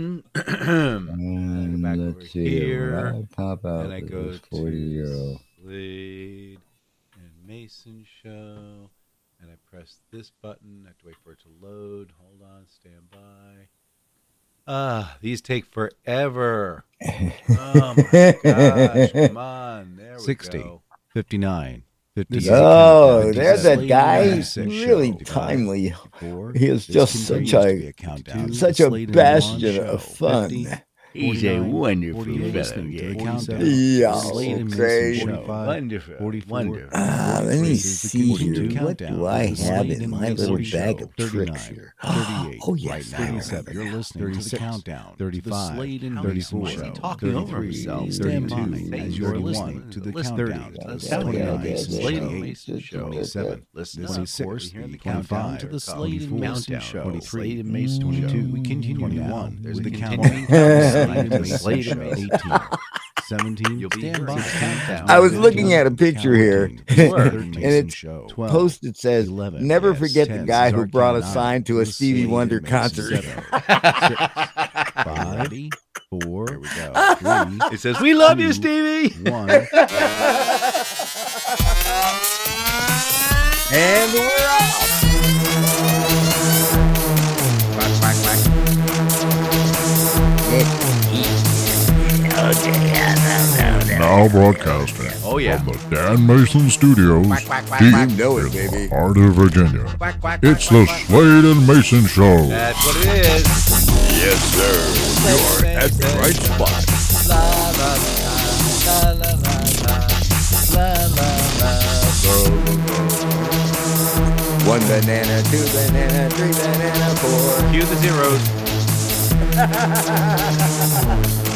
And back let's over see. here, When I pop out and I go this 40 year to old. Slade and Mayson show, and I press this button. I have to wait for it to load. Hold on, stand by. Ah, these take forever. Oh my gosh! Come on, there we 60. go. 59, 58. Oh, there's that guy. Really timely. He is just such a, such a bastion of fun. He's a wonderful. Fellow. Yeah, yeah okay. Wonderful. 44, wonderful. Uh, let me see here. What do I have in my little bag of tricks here? Oh, oh, yes. Right now, 37, you're listening 36, to the countdown. 35, 34, 33, 32, as you're listening to the countdown. 29, 28, 27, 26, 25, 24, 23, 22, we continue 21 with the countdown countdown. Slade and Mayson Slade show. and 18, 17, You'll be stand by. I was looking at a picture here, Counting. and it's show. Posted says, 11, "Never yes, forget 10, the guy who brought a sign to a Stevie Wonder and Mayson concert." seven, six, five, four, Here we go. three, It says, "We love you, Stevie." one. And we're off. now broadcasting oh, yeah. from the Dan Mayson Studios quack, quack, quack, deep it, in baby. the heart of Virginia. it's the Slade and Mayson Show. That's what it is. Yes, sir. You are at the right spot. La, la, la, One banana, two banana, three banana, four. Cue the zeros.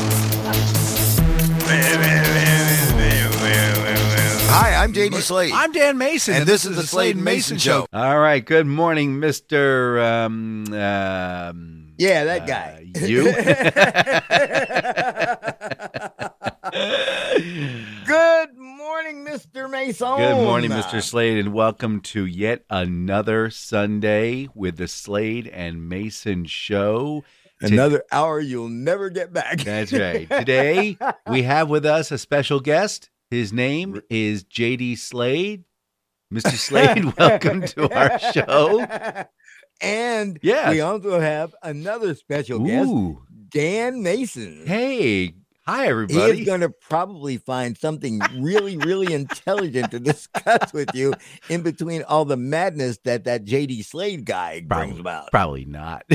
Hi, I'm JD Slade. I'm Dan Mayson, And this is the Slade and Mayson Show. All right. Good morning, Mister. Um, um, Yeah, that uh, guy. you. Good morning, Mr. Mayson. Good morning, Mr. Slade, and welcome to yet another Sunday with the Slade and Mayson Show. Another hour you'll never get back. That's right. Today we have with us a special guest. His name is JD Slade. Mr. Slade, welcome to our show. And Yes. we also have another special guest, Dan Mayson. Hey. Hi, everybody. is going to probably find something really, really intelligent to discuss with you in between all the madness that that JD Slade guy brings Probably- about. Probably not.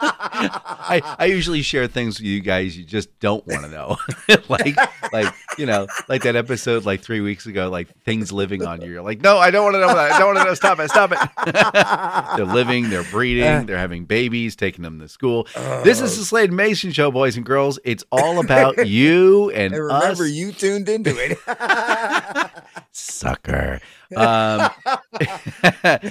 I, I usually share things with you guys you just don't want to know. like like you know, like that episode like three weeks ago, like things living on you. You're like, no, I don't want to know that. I don't want to know. Stop it, stop it. they're living, they're breeding, uh. they're having babies, taking them to school. This is oh. the Slade Mayson show, boys and girls. It's all about you and, and remember, us. you tuned into it. sucker. Um,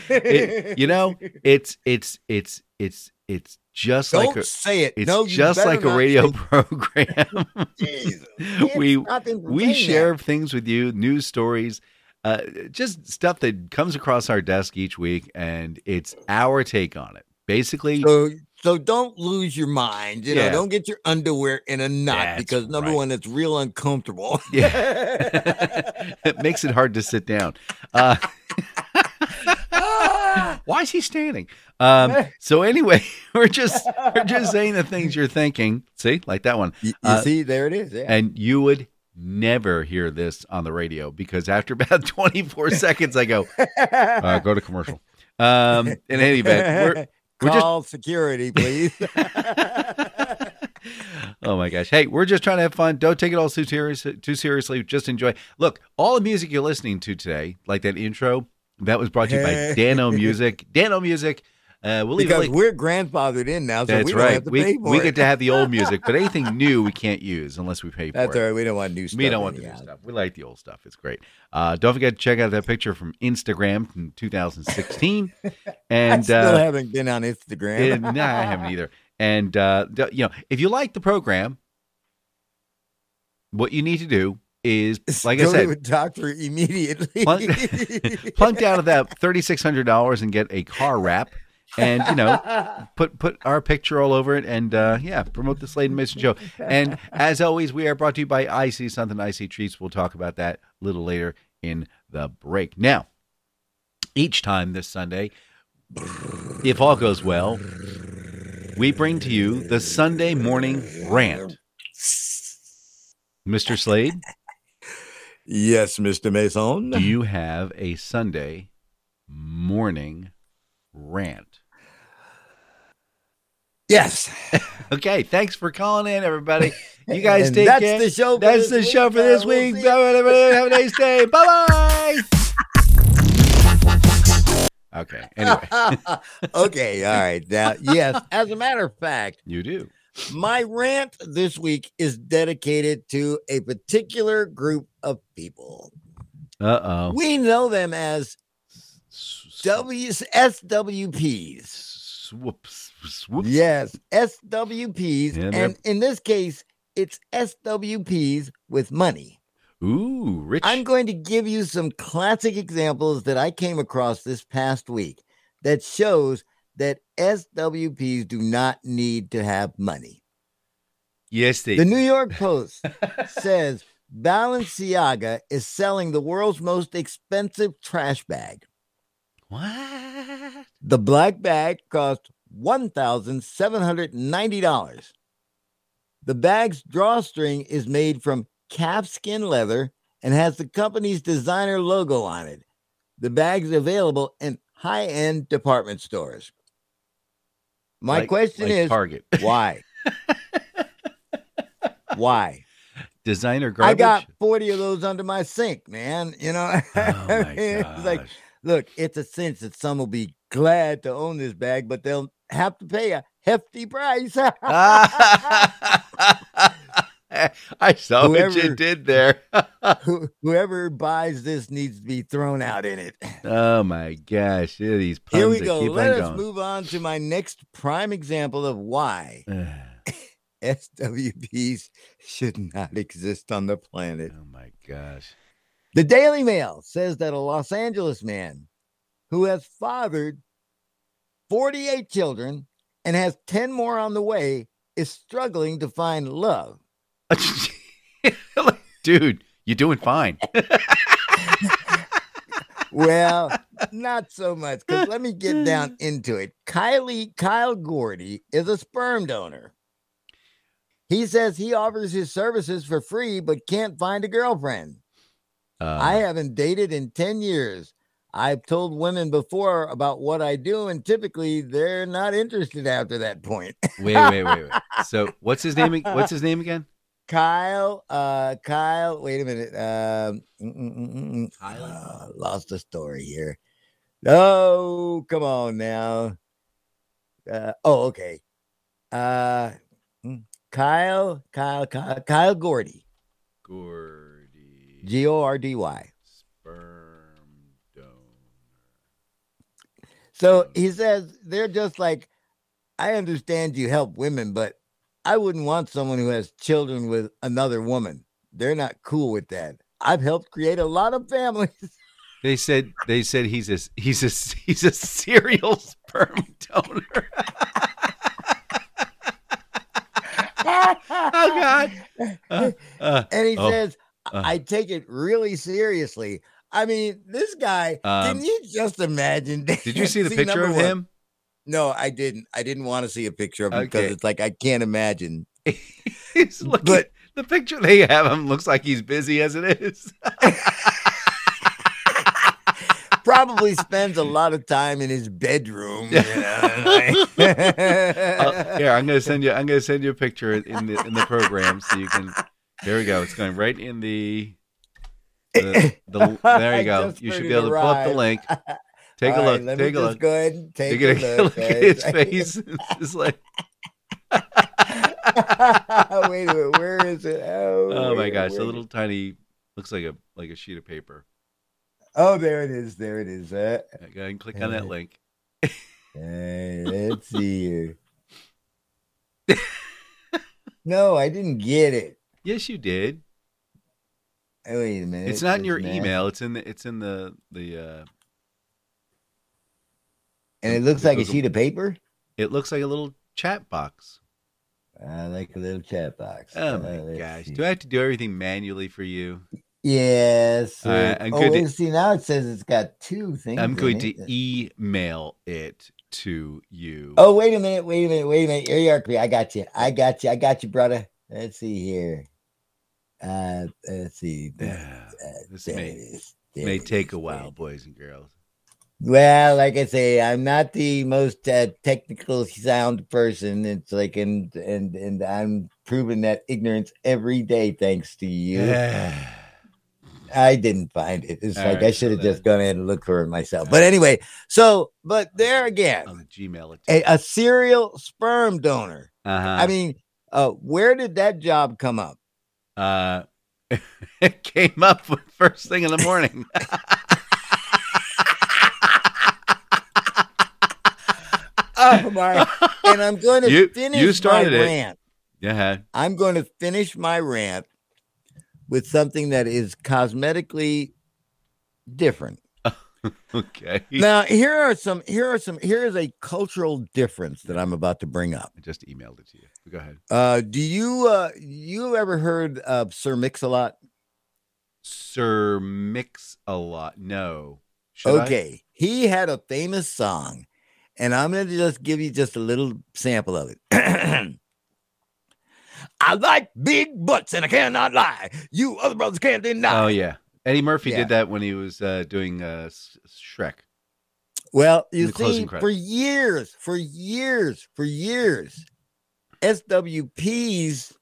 it- you know, it's it's it's it's it's just Don't like a, say it. it's no, just like a radio program. Jesus. We stop him from we share things with you, news stories, uh, just stuff that comes across our desk each week, and it's our take on it. Basically. So, so don't lose your mind. You know, don't get your underwear in a knot That's because number right. one, it's real uncomfortable. yeah, it makes it hard to sit down. Uh, why is he standing? Um, so anyway, we're just we're just saying the things you're thinking. See, like that one. You, you Uh, see, there it is. Yeah. And you would never hear this on the radio because after about 24 seconds, I go, uh, go to commercial. Um, in any event, we're, we're just Call security, please. oh my gosh. Hey, we're just trying to have fun. Don't take it all too serious too seriously. Just enjoy. Look, all the music you're listening to today, like that intro, that was brought to you by Dano Music. Dano Music. Uh, we'll because we're grandfathered in now, so That's we don't right. We, we get to have the old music, but anything new we can't use unless we pay for That's it. all right. We don't want new stuff. We don't want the new stuff. We like the old stuff. It's great. Uh, don't forget to check out that picture from Instagram from 2016. and I still uh, haven't been on Instagram. eh, nah, I haven't either. And uh, you know, if you like the program, what you need to do is, like I Go said, to a doctor immediately. plunk, plunk down to that thirty six hundred dollars and get a car wrap. And you know, put put our picture all over it, and uh, yeah, promote the Slade and Mayson show. And as always, we are brought to you by Icy Something Icy Treats. We'll talk about that a little later in the break. Now, each time this Sunday, if all goes well, we bring to you the Sunday morning rant. Mr. Slade, Yes, Mr. Mayson. do you have a Sunday morning rant? Yes. Okay, thanks for calling in, everybody. You guys take that's care. the show That's the show for this we'll week. Have a nice day. Bye bye. Okay. Anyway, okay, all right. Now, yes, as a matter of fact, you do. my rant this week is dedicated to a particular group of people. Uh oh. We know them as W's SWPs. Swoops. Swoops. Yes, SWPs. Yeah, and in this case, it's SWPs with money. Ooh, rich. I'm going to give you some classic examples that I came across this past week that shows that SWPs do not need to have money. yes, they. The New York Post says Balenciaga is selling the world's most expensive trash bag. what? The black bag cost $1,790. The bag's drawstring is made from calfskin leather and has the company's designer logo on it. The bag's available in high end department stores. My Like- question like is Target why? why? designer garbage. I got 40 of those under my sink, man. You know, Oh my it's like, look, it's a sense that some will be glad to own this bag, but they'll have to pay a hefty price. I saw what you did there. Whoever buys this needs to be thrown out in it. oh my gosh. Yeah, these puns Here we go. Let us going. move on to my next prime example of why SWPs should not exist on the planet. oh my gosh. The Daily Mail says that a Los Angeles man who has fathered 48 children and has 10 more on the way is struggling to find love. Dude, you're doing fine. Well, not so much because let me get down into it. Kylie Kyle Gordy is a sperm donor. He says he offers his services for free but can't find a girlfriend. Uh, I haven't dated in 10 years. I've told women before about what I do, and typically they're not interested after that point. wait, wait, wait, wait. So, what's his name? What's his name again? Kyle, uh, Kyle, wait a minute. Mm, mm. Uh, lost the story here. Oh, come on now. Uh, oh, okay. Uh, mm, Kyle, Kyle, Kyle, Kyle Gordy, Gordy. G O R D Y. Sperm donor. So he says they're just like, I understand you help women, but I wouldn't want someone who has children with another woman. They're not cool with that. I've helped create a lot of families. They said they said he's a he's a he's a serial sperm donor. oh God! Uh, uh, And he Oh, says, uh. I take it really seriously. I mean, this guy, Um, can you just imagine? did you see the picture of one- him? No, I didn't. I didn't want to see a picture of him because it's like I can't imagine. He's looking. But- the picture they have him looks like he's busy as it is. Probably spends a lot of time in his bedroom. You know? like- Uh, here, I'm gonna send you. I'm gonna send you a picture in the in the program so you can. There we go. It's going right in the. The, the there you go. You should be able to pull up the link. Take a All right, look. me take a look. Go ahead and take a a look. look at his face. It's like, Wait a minute, where is it? Oh, oh my gosh, a little tiny, looks like a like a sheet of paper. Oh, there it is. There it is. Uh, Go ahead and click on that Uh, link. hey, let's see here. no, I didn't get it. Yes, you did. Wait a minute. It's not in your It's email. It's in the. It's in the the. uh And it looks like a sheet of paper. It looks like a little chat box. I like a little chat box. Oh Uh, my let's gosh! see. Do I have to do everything manually for you? Yes. Right, I'm oh, to- see now it says it's got two things. I'm in going it. to email it to you. Oh, wait a minute, wait a minute, wait a minute. Here you are. I got you. I got you. I got you, brother. Let's see here. Uh, let's see. Yeah, this may- it is. There may take a while, boys and girls. Well, like I say, I'm not the most uh, technical sound person. It's like, and and and I'm proving that ignorance every day, thanks to you. I didn't find it. It's All like right, I should have just gone ahead and looked for it myself. But anyway, so but there again, On the Gmail. a, a serial sperm donor. Uh huh. I mean, uh, where did that job come up? Uh, it came up first thing in the morning. Oh my! and I'm going to You- finish you started my it. rant. yeah. I'm going to finish my rant with something that is cosmetically different. Okay. Now, here are some. Here are some. Here is a cultural difference that I'm about to bring up. I just emailed it to you. Go ahead. Uh, do you uh, you ever heard of Sir Mix-a-Lot? Sir Mix a lot. No. Should I? okay, he had a famous song, and I'm going to just give you just a little sample of it. I like big butts, and I cannot lie. You other brothers can't deny. Oh yeah. Eddie Murphy Yeah. did that when he was uh, doing uh, Shrek. Well, you see, for years, for years, for years, SWPs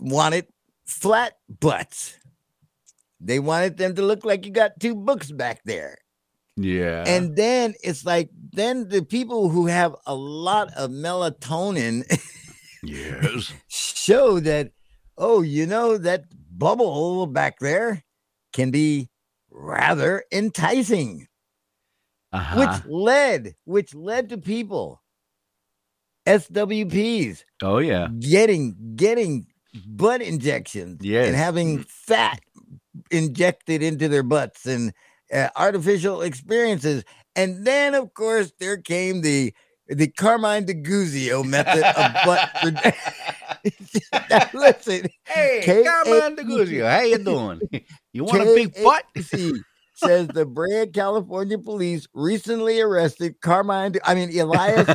wanted flat butts. They wanted them to look like you got two books back there. Yeah. And then it's like, then the people who have a lot of melatonin yes. show that, oh, you know, that bubble back there can be rather enticing Uh-huh. which led which led to people SWPs oh yeah. getting getting butt injections Yes. and having fat injected into their butts and uh, artificial experiences and then of course there came the the Carmine DeGuzio oh, method of butt Now, listen Hey, K- Carmine DeGuzio, how you doing? You want a big butt? Says the Brand California police recently arrested Carmine, I mean, Elias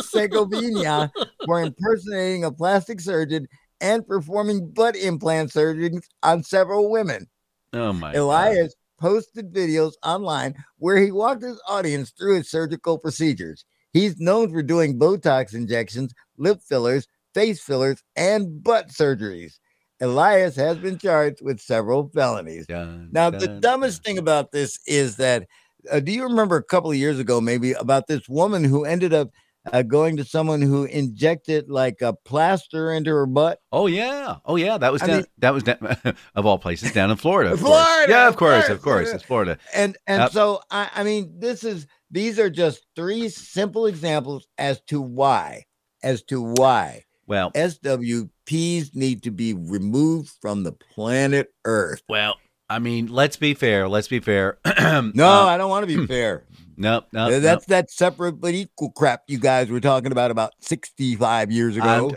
Segovia for impersonating a plastic surgeon and performing butt implant surgeries on several women. Oh my. God. Posted videos online where he walked his audience through his surgical procedures. He's known for doing Botox injections, lip fillers, face fillers, and butt surgeries. Elias has been charged with several felonies. Dun, Now, the dumbest dun. thing about this is that uh, do you remember a couple of years ago, maybe, about this woman who ended up uh, going to someone who injected like a plaster into her butt? Oh yeah. Oh yeah. That was down. mean- that was down, of all places down in Florida. Course. Florida, Yeah, of course, of course. It's Florida. And and Yep. so I, I mean, this is these are just three simple examples as to why, as to why Well, SWPs need to be removed from the planet Earth. well. I mean, let's be fair. Let's be fair. No, Uh, I don't want to be fair. No, no. Uh, That's that separate but equal crap you guys were talking about about 65 years ago.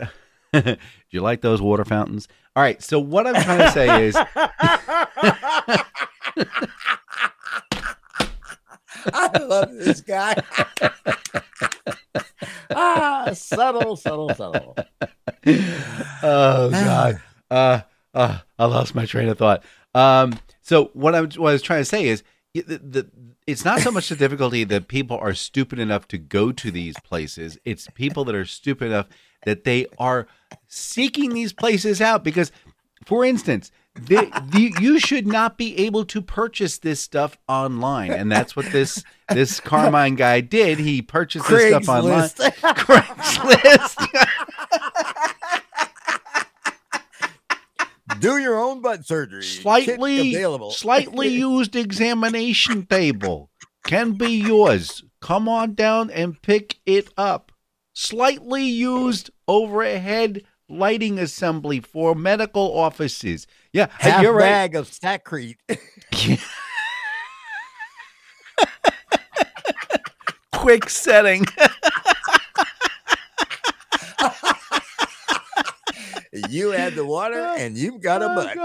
Do you like those water fountains? All right. So what I'm trying to say is, I love this guy. ah, subtle, subtle, subtle. oh God, uh, uh, I lost my train of thought. Um, so what I, was- what I was trying to say is, the, the, it's not so much the difficulty that people are stupid enough to go to these places. It's people that are stupid enough that they are seeking these places out because, for instance. The, the, you should not be able to purchase this stuff online, and that's what this this Carmine guy did. He purchased this stuff online. Craigslist. Craigslist. Do your own butt surgery. Slightly slightly used examination table can be yours. Come on down and pick it up. Slightly used overhead lighting assembly for medical offices. Yeah, Half you're right. of Sakrete. quick setting. You add the water, and you've got a Oh, butt.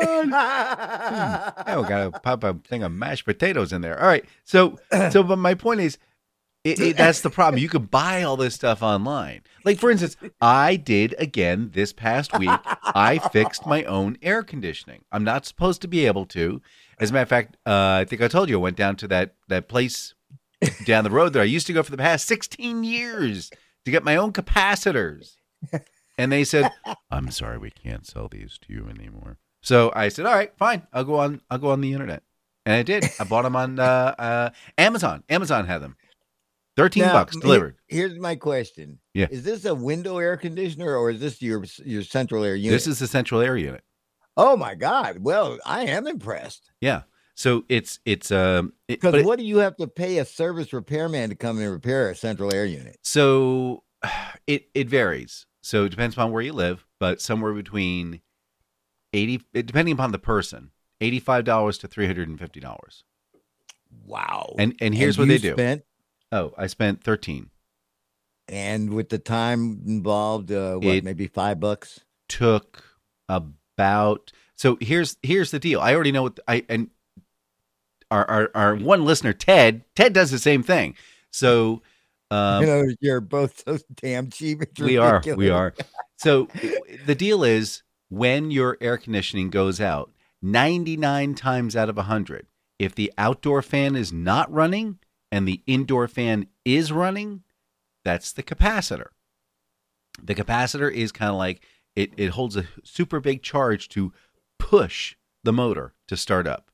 Oh, we got to pop a thing of mashed potatoes in there. All right. So, so, but my point is, it, it, that's the problem. You can buy all this stuff online. Like, for instance, I did again this past week. I fixed my own air conditioning. I'm not supposed to be able to. As a matter of fact, uh, I think I told you I went down to that that place down the road that I used to go for the past 16 years to get my own capacitors. And they said, "I'm sorry, we can't sell these to you anymore." So I said, "All right, fine. I'll go on. I'll go on the internet." And I did. I bought them on uh, uh, Amazon. Amazon had them. Thirteen Now, bucks delivered. Here's my question. Yeah. Is this a window air conditioner or is this your your central air unit? This is the central air unit. Oh my God! Well, I am impressed Yeah. So it's it's um because it- what do you have to pay a service repairman to come and repair a central air unit? so it it varies. So it depends upon where you live, but somewhere between eighty, depending upon the person, eighty five dollars to three hundred and fifty dollars. Wow! And and here's what you they do. Oh, I spent thirteen. and with the time involved, uh, what It- maybe five bucks? took about so here's here's the deal i already know what i and our our, our one listener ted ted does the same thing so um you know, you're both so damn cheap. We are we are. So the deal is when your air conditioning goes out 99 times out of 100 if the outdoor fan is not running and the indoor fan is running that's the capacitor. The capacitor is kind of like it, it holds a super big charge to push the motor to start up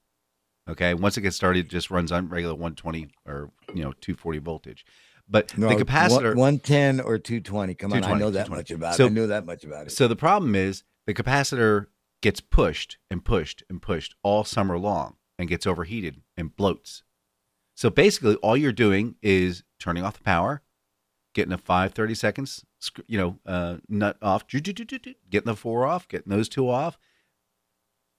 okay? Once it gets started it just runs on regular 120 or you know 240 voltage but No, the capacitor one ten or two twenty. Come on, I 220, know that much about So- it. I know that much about it. So the problem is the capacitor gets pushed and pushed and pushed all summer long and gets overheated and bloats. So basically, all you're doing is turning off the power, getting a five thirty seconds, you know, uh, nut off, getting the four off, getting those two off,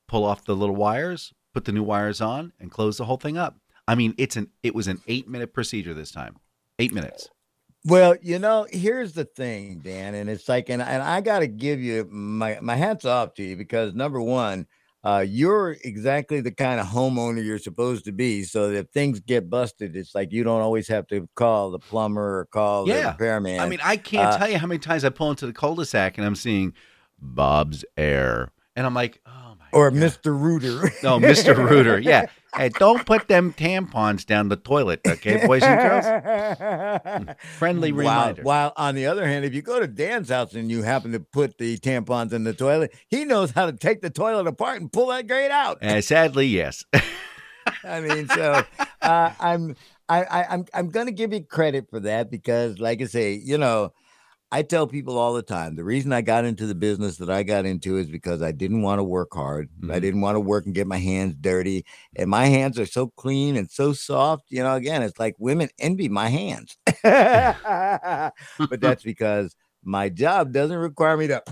pull off the little wires, put the new wires on, and close the whole thing up. I mean, it's an it was an eight minute procedure this time, eight minutes. Well, you know, here's the thing, Dan, and it's like, and, and I got to give you my my hats off to you because number one, uh, you're exactly the kind of homeowner you're supposed to be. So that if things get busted, it's like you don't always have to call the plumber or call the Yeah. repairman. I mean, I can't uh, tell you how many times I pull into the cul-de-sac and I'm seeing Bob's Air, and I'm like, oh my, or God. Mr. Rooter. no, Mister Rooter, yeah. Hey, don't put them tampons down the toilet, okay, boys and girls. Friendly While, reminder. while on the other hand, if you go to Dan's house and you happen to put the tampons in the toilet, he knows how to take the toilet apart and pull that grate out. Uh, sadly, yes. I mean, so uh, I'm I, I I'm I'm gonna give you credit for that because, like I say, you know, I tell people all the time the reason I got into the business that I got into is because I didn't want to work hard. I Mhm. didn't want to work and get my hands dirty. And my hands are so clean and so soft. You know, again, it's like women envy my hands. but that's because my job doesn't require me to.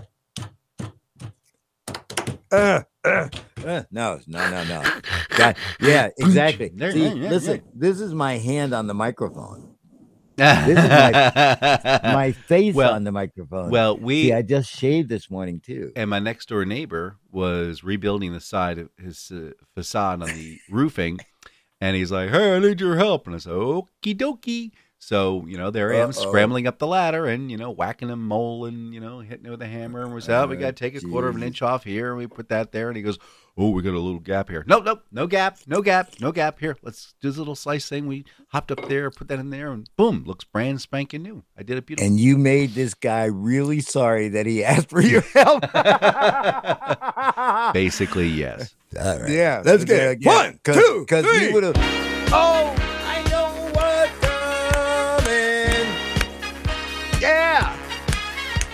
Uh, uh, uh, no, no, no, no. That- yeah, exactly. There- See, yeah, yeah, listen, this is my hand on the microphone. This is my- My face Well- on the microphone. well, we See, I just shaved this morning too. and my next door neighbor was rebuilding the side of his uh, facade on the roofing, and he's like, "Hey, I need your help," and I said, "Okie dokie." So you know, there I am Uh-oh. scrambling up the ladder and you know whacking a mole and you know hitting it with a hammer and we said, "Oh, we Oh, got to take a quarter of an inch off here and we put that there." And he goes, "Oh, we got a little gap here." Nope, nope, no gap, no gap, no gap here. Let's do this little slice thing. We hopped up there, put that in there, and boom, looks brand spanking new. I did it beautiful. And you made this guy really sorry that he asked for your help. Basically, yes. All right. Yeah, Let's get yeah, it. yeah. One, Cause- two, cause because he he would have. Oh, I know what's coming. Yeah.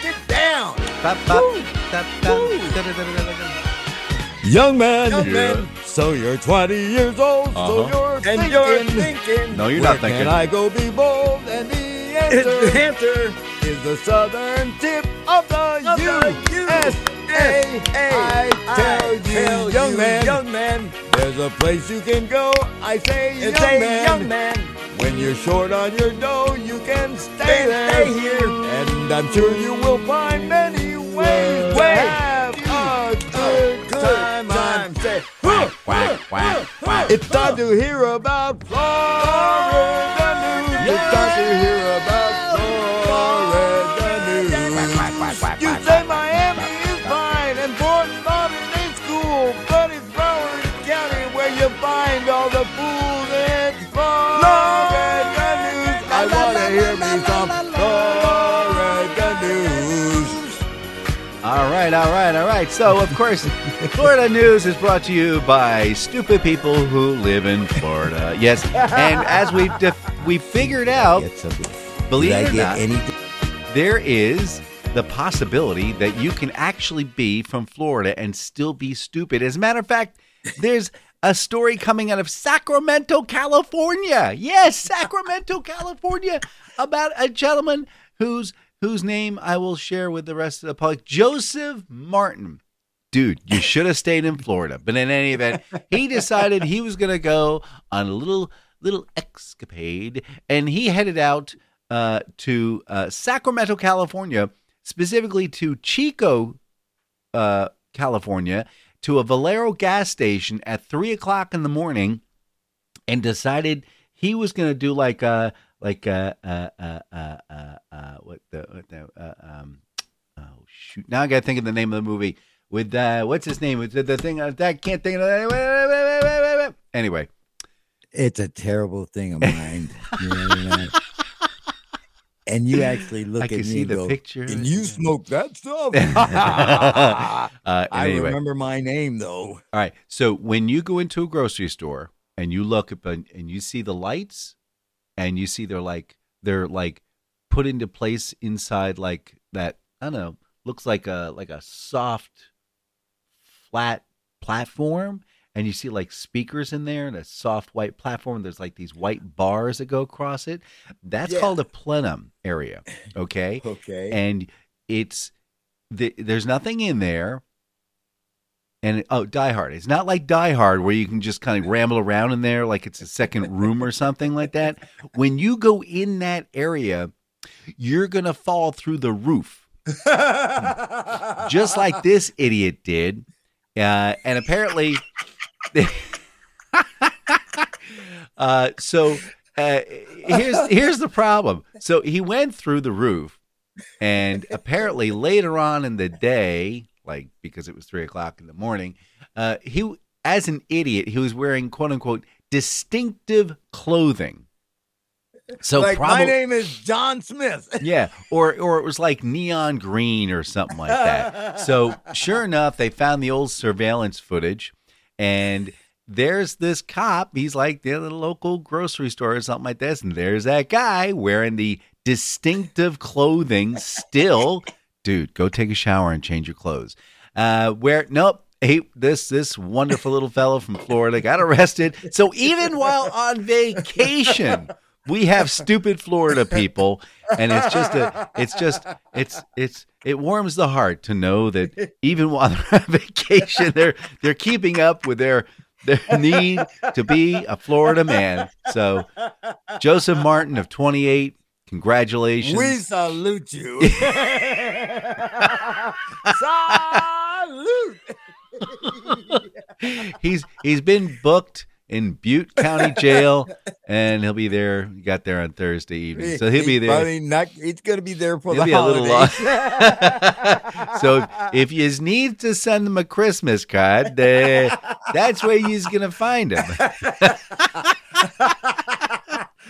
Get down. Bop, bop, bop, bop, da-da-da-da-da-da. Young man. Young man. So you're 20 years old. Uh-huh. So you're And thinking. you're thinking. No, you're where not thinking. Can I go be bold? And the answer, The answer is the southern tip of the of the USA. I tell you, young man, young man. there's a place you can go. I say, young a man, young man. When you're short on your dough, you stay, stay here. And I'm sure you will find many ways to have a good time. Quack, quack, quack. it's time to hear about Florida news. It's time to hear about right, all right, all right. So, of course, Florida News is brought to you by stupid people who live in Florida. Yes, and as we def- we figured out, believe Did I it or not, anything? there is the possibility that you can actually be from Florida and still be stupid. As a matter of fact, there's a story coming out of Sacramento, California. Yes, Sacramento, California, about a gentleman whose whose name I will share with the rest of the public, Joseph Martin. Dude, you should have stayed in Florida. But in any event, he decided he was going to go on a little little escapade, and he headed out uh, to uh, Sacramento, California, specifically to Chico, uh, California, to a Valero gas station at three o'clock in the morning, and decided he was going to do like a like a uh uh uh uh, uh what the what the uh, um oh shoot now I got to think of the name of the movie with uh what's his name with the, the thing uh, I can't think of it anyway anyway It's a terrible thing of mine. You know what I mean? and you actually look I at me see and the go, picture. And you smoke that stuff? uh, I anyway, remember my name though. all right. So when you go into a grocery store and you look up and, and you see the lights, and you see they're like they're like put into place inside like that. I don't know. Looks like a like a soft, flat platform, and you see like speakers in there and a soft white platform. There's like these white bars that go across it. That's Yeah. called a plenum area. Okay Okay. and it's the, there's nothing in there. And oh, Die Hard. It's not like Die Hard where you can just kind of ramble around in there like it's a second room or something like that. When you go in that area, you're gonna fall through the roof, just like this idiot did. Uh, and apparently, uh, so uh, here's here's the problem. So he went through the roof, and apparently later on in the day, like because it was three o'clock in the morning, uh, he as an idiot he was wearing quote unquote distinctive clothing. So like my name is John Smith. yeah, or or it was like neon green or something like that. So sure enough, they found the old surveillance footage, and there's this cop. He's like the local grocery store or something like this, and there's that guy wearing the distinctive clothing. Still, dude, go take a shower and change your clothes. Uh, where nope. He, this this wonderful little fellow from Florida got arrested. So even while on vacation, we have stupid Florida people, and it's just a, it's just, it's, it's, it warms the heart to know that even while they're on vacation, they're they're keeping up with their their need to be a Florida man. So, Joseph Martin of 28, congratulations. We salute you. salute. he's he's been booked in Butte County Jail, and he'll be there. He got there on Thursday evening, so he'll be He's there. probably not, he's going to be there for He'll the be a little holidays. so if you need to send him a Christmas card, uh, that's where you's gonna find him.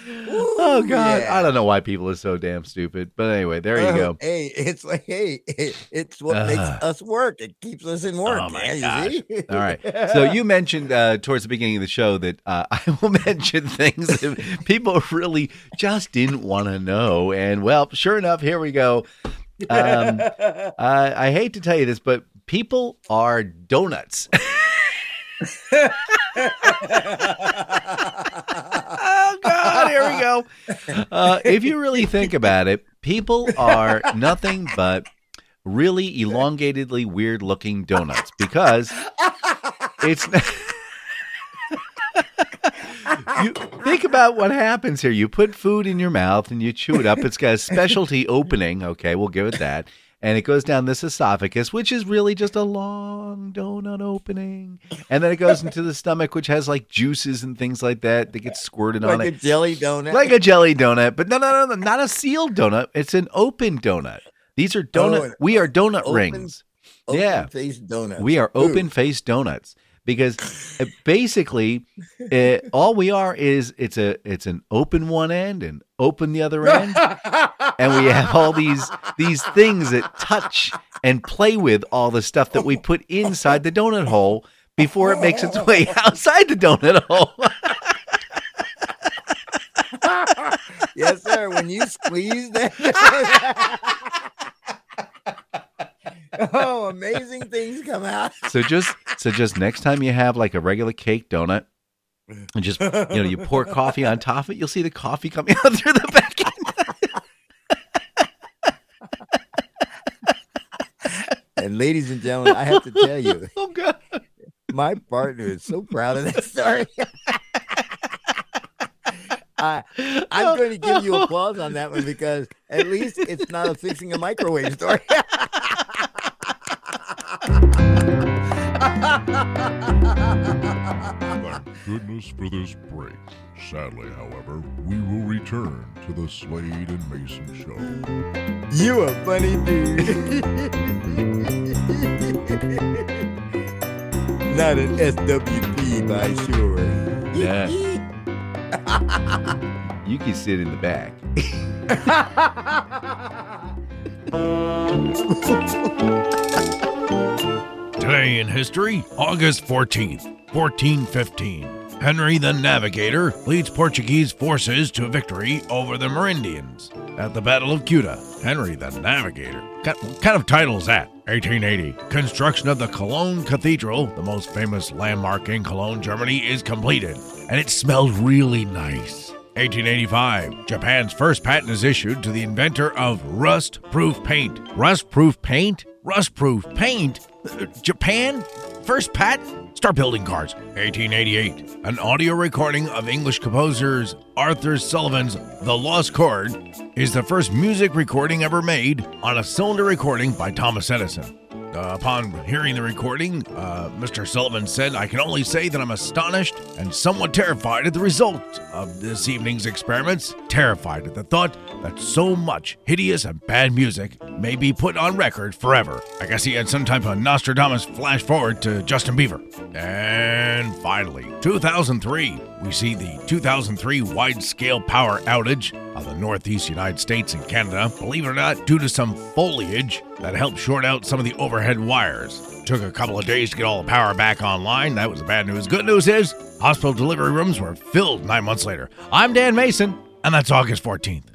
Oh God, yeah. I don't know why people are so damn stupid, but anyway, there you Uh, go. Hey, it's like, hey, it- it's what makes us work. It keeps us in work. Oh, my you gosh. see? All right. So you mentioned uh, towards the beginning of the show that uh, I will mention things that people really just didn't want to know, and well, sure enough, here we go. Um, I, I hate to tell you this, but people are donuts. Uh, if you really think about it, people are nothing but really elongatedly weird looking donuts because it's you think about what happens here. You put food in your mouth and you chew it up. It's got a specialty opening. Okay, we'll give it that. And it goes down this esophagus, which is really just a long donut opening. And then it goes into the stomach, which has like juices and things like that that get squirted on it, like a jelly donut. like a jelly donut, but no, no, no, no, not a sealed donut. It's an open donut. These are donut. Oh, we are donut open- rings. open yeah. face donut. We are open faced donuts because uh, basically, uh, all we are is it's a it's an open one end and open the other end, and we have all these these things that touch and play with all the stuff that we put inside the donut hole before it makes its way outside the donut hole. yes, sir. When you squeeze that. oh, amazing things come out. So just so just next time you have like a regular cake donut, and just you know you pour coffee on top of it, you'll see the coffee coming out through the back end. And ladies and gentlemen, I have to tell you, Oh god! my partner is so proud of that story. I, I'm oh, going to give you applause on that one because at least it's not a fixing a microwave story. Thank goodness for this break. Sadly, however, we will return to the Slade and Mayson Show. you a funny dude. not an SWP by sure. Yeah. You can sit in the back. Today in history, August 14th, 1415. Henry the Navigator leads Portuguese forces to victory over the Merindians at the Battle of Ceuta. Henry the Navigator. What kind of title is that? 1880. Construction of the Cologne Cathedral, the most famous landmark in Cologne, Germany, is completed, and it smells really nice. 1885. Japan's first patent is issued to the inventor of rust proof paint. Rust proof paint? Rust proof paint? Japan? First patent? Start building cars. 1888. An audio recording of English composers Arthur Sullivan's The Lost Chord is the first music recording ever made on a cylinder recording by Thomas Edison. Uh, upon hearing the recording, uh, Mr. Sullivan said, I can only say that I'm astonished and somewhat terrified at the result of this evening's experiments. Terrified at the thought that so much hideous and bad music may be put on record forever. I guess he had some type of Nostradamus flash forward to Justin Bieber. And finally, 2003, we see the 2003 wide scale power outage of the Northeast United States and Canada, believe it or not, due to some foliage that helped short out some of the overhead wires. Took a couple of days to get all the power back online. That was the bad news. Good news is, hospital delivery rooms were filled nine months later. I'm Dan Mayson, and that's August 14th.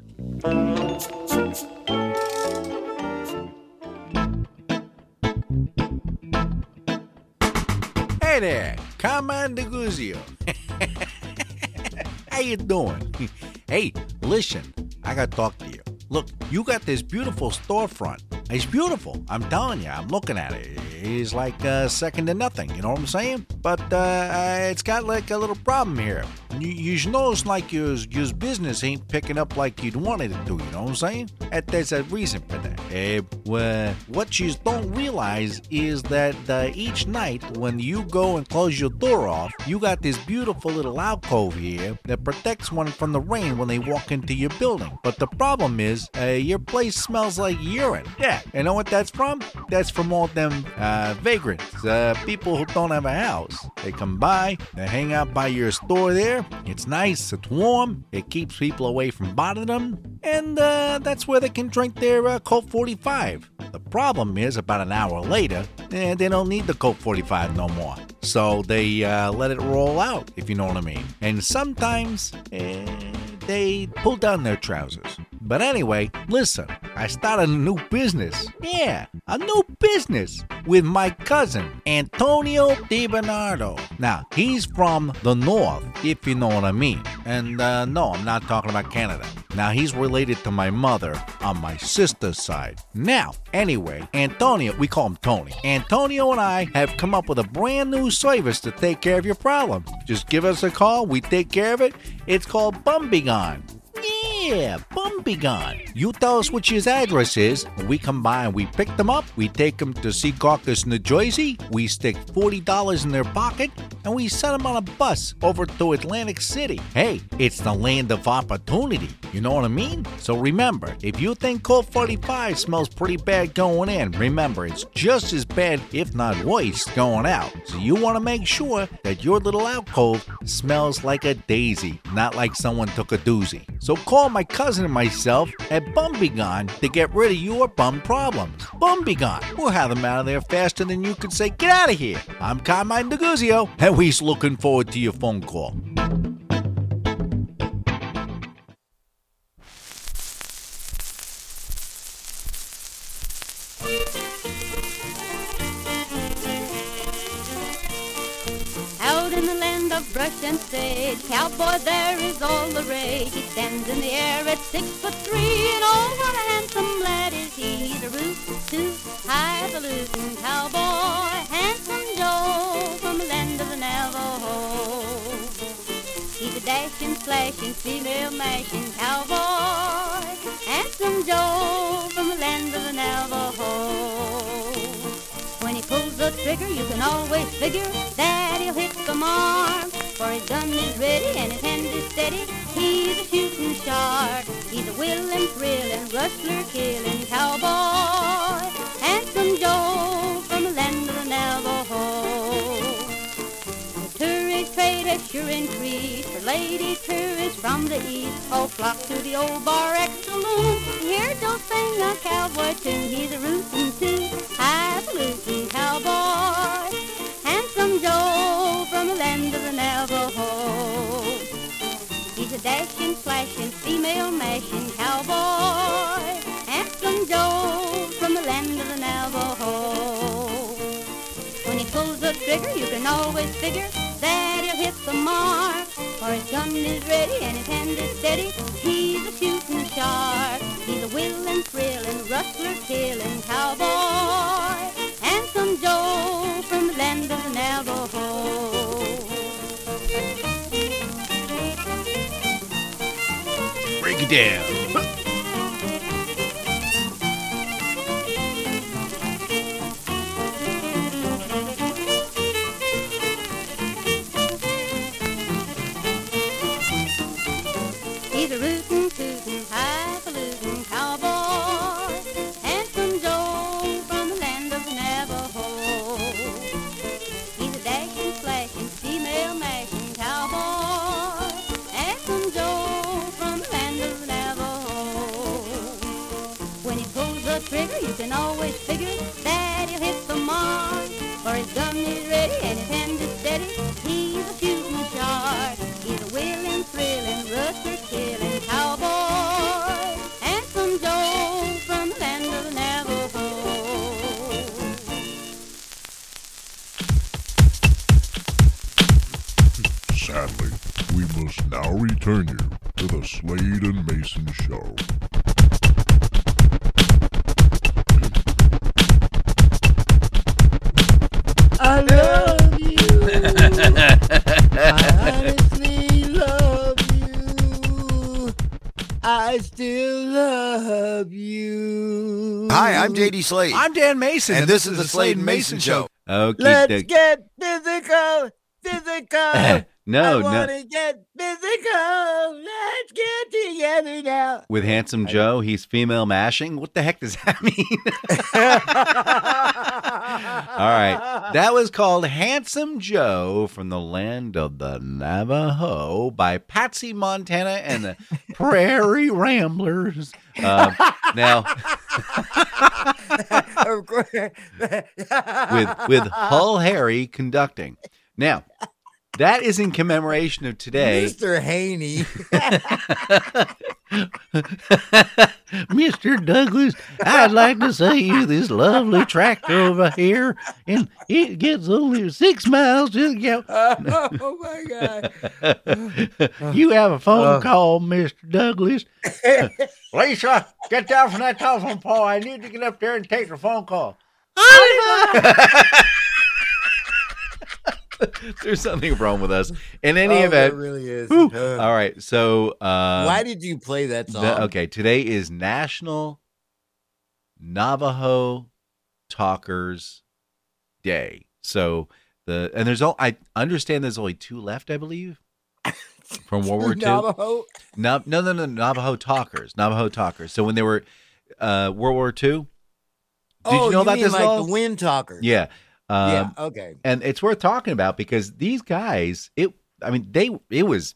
Hey there, Carmine DeGuzio. How you doing? hey, listen, I gotta talk to you. Look, you got this beautiful storefront. It's beautiful. I'm telling you, I'm looking at it. It's like uh, second to nothing. You know what I'm saying? But uh, uh, it's got like a little problem here. You, know, it's like your, your business ain't picking up like you'd wanted it to. You know what I'm saying? And there's a reason for that. Uh, well, what you don't realize is that uh, each night when you go and close your door off, you got this beautiful little alcove here that protects one from the rain when they walk into your building. But the problem is, uh, your place smells like urine. Yeah, you know what that's from? That's from all them uh, vagrants, uh, people who don't have a house. They come by, they hang out by your store there. It's nice, it's warm, it keeps people away from bothering them, and uh, that's where they can drink their uh, Colt 45. The problem is, about an hour later, eh, they don't need the Colt 45 no more. So they uh, let it roll out, if you know what I mean. And sometimes eh, they pull down their trousers. But anyway, listen, I started a new business. Yeah, a new business with my cousin, Antonio DiBernardo. Now, he's from the north, if you know what I mean. And uh, no, I'm not talking about Canada. Now, he's related to my mother on my sister's side. Now, anyway, Antonio, we call him Tony. Antonio and I have come up with a brand new service to take care of your problem. Just give us a call, we take care of it. It's called Bumbigon. Yeah, Bumbigon. You tell us which his address is, and we come by and we pick them up. We take them to Secaucus, New Jersey. We stick $40 in their pocket, and we send them on a bus over to Atlantic City. Hey, it's the land of opportunity. You know what I mean? So remember, if you think Colt 45 smells pretty bad going in, remember it's just as bad, if not worse, going out. So you want to make sure that your little alcove smells like a daisy, not like someone took a doozy. So call my cousin and myself at Bumbigon to get rid of your bum problems. Bumbigon, we'll have them out of there faster than you could say, get out of here. I'm Carmine DeGuzio, and we're looking forward to your phone call. Of brush and sage, cowboy there is all the rage. He stands in the air at six foot three, and oh, what a handsome lad is he. He's a root, toot, highfalutin cowboy, handsome Joe from the land of the Navajo. He's a dashing, slashing, female mashing cowboy, handsome Joe from the land of the Navajo. When he pulls the trigger, you can always figure that he'll hit the mark. For his gun is ready and his hand is steady. He's a shooting shark. He's a willing, thrilling, rustler, killing cowboy. Handsome Joe trade has sure increased. For lady tourists from the east all flock to the old Bar saloon. Hear Joe sing a cowboy tune. He's a rootin' too, highfalutin cowboy. Handsome Joe from the land of the Navajo. He's a dashing, flashing, female mashing cowboy. Handsome Joe from the land of the Navajo. When he pulls the trigger, you can always figure that he'll hit the mark. For his gun is ready and his hand is steady. He's a shooting shark. He's a willing, thrilling, rustler, killing cowboy. Handsome Joe from the land of the Navajo. Break it down. JD Slade. I'm Dan Mayson, and this is the Slade and Mayson Show. Okay. Let's get physical, physical. I no, want no. to get physical. Let's get together now. With handsome Joe, he's female mashing. What the heck does that mean? All right. That was called Handsome Joe from the land of the Navajo by Patsy Montana and the Prairie Ramblers. Um, now, with with Hull Harry conducting. Now, that is in commemoration of today. Mr. Haney. Mr. Douglas, I'd like to sell you this lovely tractor over here, and it gets only six miles to the gallon. oh my God. You have a phone uh. call, Mr. Douglas. Lisa, get down from that telephone pole. I need to get up there and take the phone call. There's something wrong with us. In any Oh, event, really is. whew. All right. So, uh, Why did you play that song? the- okay, today is National Navajo Talkers Day. So the and there's all I understand there's only two left, I believe, from World War II. Navajo? No, no, no, no, Navajo talkers, Navajo talkers. So when they were uh, World War II, did oh, you know about mean this? like the wind talkers? yeah, um, yeah. Okay. and it's worth talking about because these guys, it, I mean, they, it was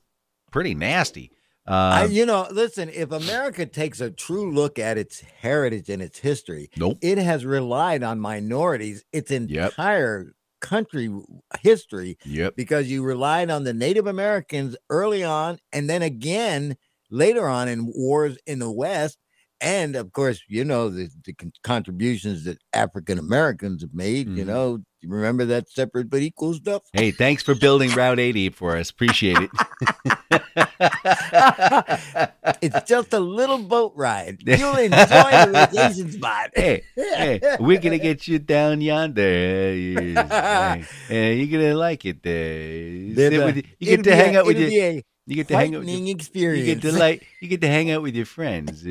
pretty nasty. I, Um, you know, listen, if America takes a true look at its heritage and its history, nope. it has relied on minorities its entire country history Yep. because you relied on the Native Americans early on and then again later on in wars in the West. And of course, you know, the, the contributions that African Americans have made, you Mhm. know, remember that separate but equal stuff? Hey, thanks for building Route 80 for us. Appreciate it. it's just a little boat ride. You'll enjoy the vacation spot. hey, hey, we're gonna get you down yonder. Yes. Hey, you're gonna like it there. Uh, with- you it'll get to hang out with it'll your be a you get to hang out with your, frightening you get to like you get to hang out with your friends. Eh?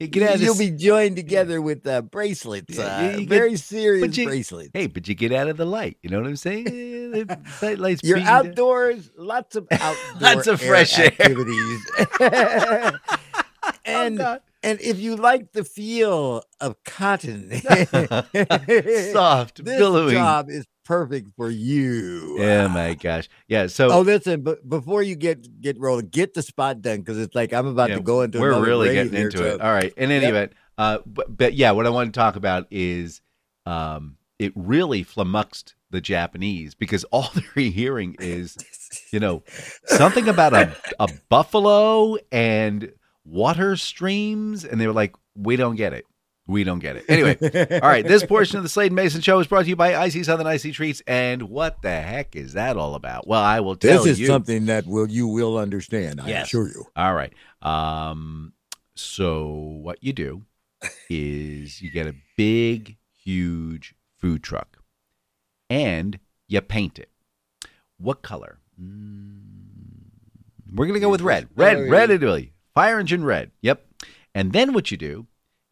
you get You'll be joined together with uh, bracelets, Yeah, uh, you- you get- very serious you- bracelets. Hey, but you get out of the light. You know what I'm saying? The sight lights You're beating down. outdoors, lots of outdoor Lots of fresh air. activities. and and if you like the feel of cotton, Soft, this billowing. job is perfect for you. Oh my gosh. Yeah. So Oh, listen! But before you get get rolling, get the spot done because it's like I'm about Yeah, to go into. we're really getting here, into so- it. All right. In any Yep. event, uh, but, but yeah, what I want to talk about is um, it really flummoxed the Japanese because all they're hearing is, you know, something about a, a buffalo and water streams. And they were like, we don't get it. We don't get it. Anyway, all right. This portion of the Slade Mayson Show is brought to you by Icy Southern Icy Treats. And what the heck is that all about? Well, I will tell you. This is you. something that will you will understand. I Yes. assure you. All right. Um, so what you do is you get a big, huge food truck, and you paint it. What color? Mm, we're gonna go with red. Red, red, and really fire engine red. Yep. And then what you do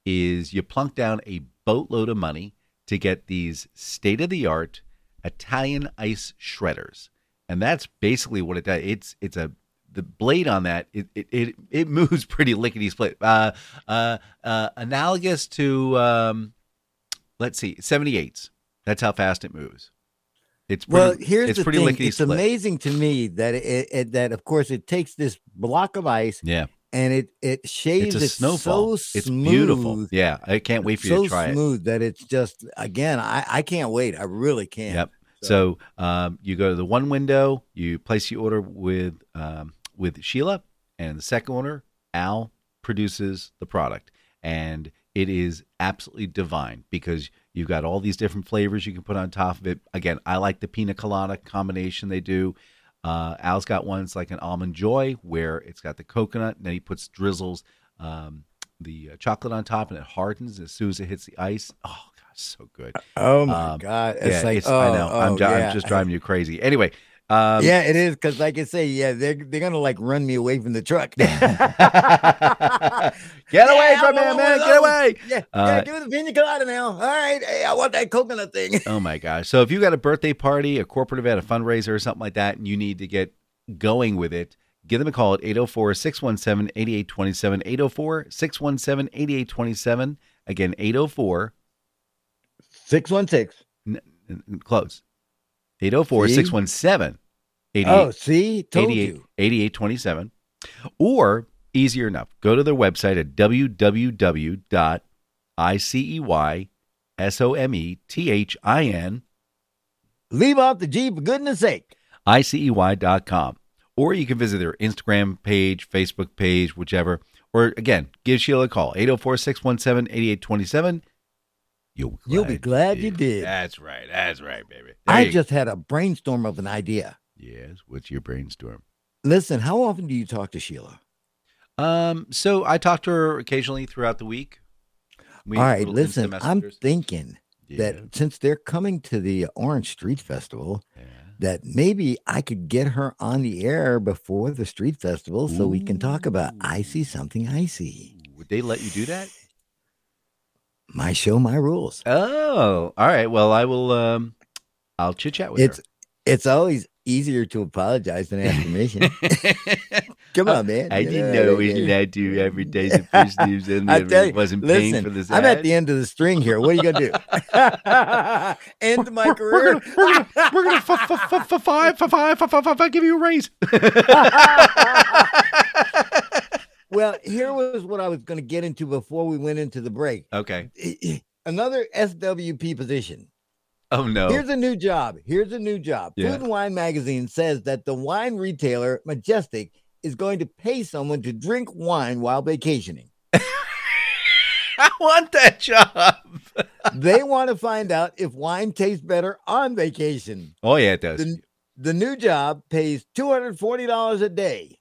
is you plunk down a boatload of money to get these state of the art Italian ice shredders. And that's basically what it does. It's it's a the blade on that it it it, it moves pretty lickety split. Uh, uh, uh, analogous to um, let's see, seventy eights. That's how fast it moves. It's pretty, Well, here's it's the pretty thing. It's split. amazing to me that it, it that of course it takes this block of ice Yeah, and it it shaves it's a it snowfall. so it's beautiful. Yeah, I can't wait for you so to try it. So smooth that it's just again I I can't wait. I really can't. Yep. So um, you go to the one window, you place your order with um, with Sheila, and the second order, Al produces the product, and it is absolutely divine because you've got all these different flavors you can put on top of it. Again, I like the pina colada combination they do. Uh, Al's got one that's like an almond joy where it's got the coconut, and then he puts drizzles um, the uh, chocolate on top, and it hardens as soon as it hits the ice. Oh so good. Oh my Um, god! It's yeah, like it's, oh, I know. I'm, oh, yeah. I'm just driving you crazy. Anyway, um, yeah, it is because, like I say, yeah, they're they're gonna like run me away from the truck. get away from me, man! Get away! Yeah, Uh, yeah, give me the pina colada now. All right, hey, I want that coconut thing. Oh my gosh! So if you got a birthday party, a corporate event, a fundraiser, or something like that, and you need to get going with it, give them a call at 804-617-8827. 804-617-8827. Again, 804 Six one six. n- n- close. 804-617 Oh, see, told 88, you. 8827. Or easier enough, go to their website at www.iceysomething Leave off the G for goodness sake. icey.com. Or you can visit their Instagram page, Facebook page, whichever. Or again, give Sheila a call, 804 617 8827. You'll, You'll be glad you did. That's right. That's right, baby. There I you just had a brainstorm of an idea. Yes. What's your brainstorm? Listen, how often do you talk to Sheila? Um, so I talk to her occasionally throughout the week. We- All right, listen, I'm thinking Yeah, that since they're coming to the Orange Street Festival, yeah. that maybe I could get her on the air before the street festival so we can talk about icy something icy. Would they let you do that? My show, my rules. Oh, all right. Well, I will. Um, I'll chit chat with you. It's her. it's always easier to apologize than ask permission. Come on, man. I You didn't know, know we should had to advertise the first news and I I tell you, wasn't paying listen, for this. I'm at the end of the string here. What are you gonna do? End my career? We're gonna, we're gonna f- f- f- give you a raise. Well, here was what I was going to get into before we went into the break. okay. Another SWP position. Oh no. Here's a new job. Here's a new job. Yeah. Food and Wine Magazine says that the wine retailer Majestic is going to pay someone to drink wine while vacationing. I want that job. they want to find out if wine tastes better on vacation. Oh yeah, it does. The, the new job pays $240 a day.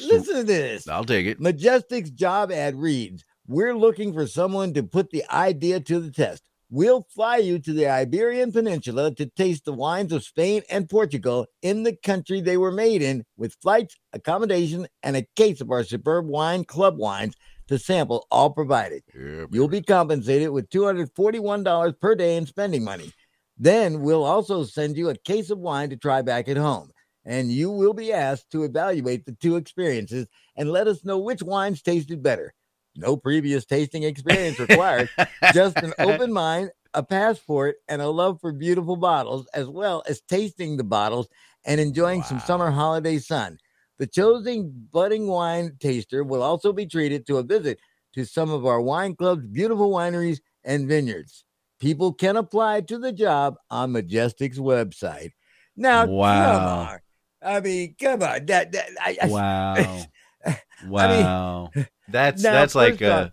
Listen to this. I'll take it. Majestic's job ad reads We're looking for someone to put the idea to the test. We'll fly you to the Iberian Peninsula to taste the wines of Spain and Portugal in the country they were made in, with flights, accommodation, and a case of our superb wine club wines to sample, all provided. Yeah, You'll be compensated with $241 per day in spending money. Then we'll also send you a case of wine to try back at home. And you will be asked to evaluate the two experiences and let us know which wines tasted better. No previous tasting experience required, just an open mind, a passport, and a love for beautiful bottles, as well as tasting the bottles and enjoying some summer holiday sun. The chosen budding wine taster will also be treated to a visit to some of our wine club's beautiful wineries and vineyards. People can apply to the job on Majestic's website. Now, come Wow. I mean, come on. That, that I, I- Wow. Wow. that's Now, that's like a off-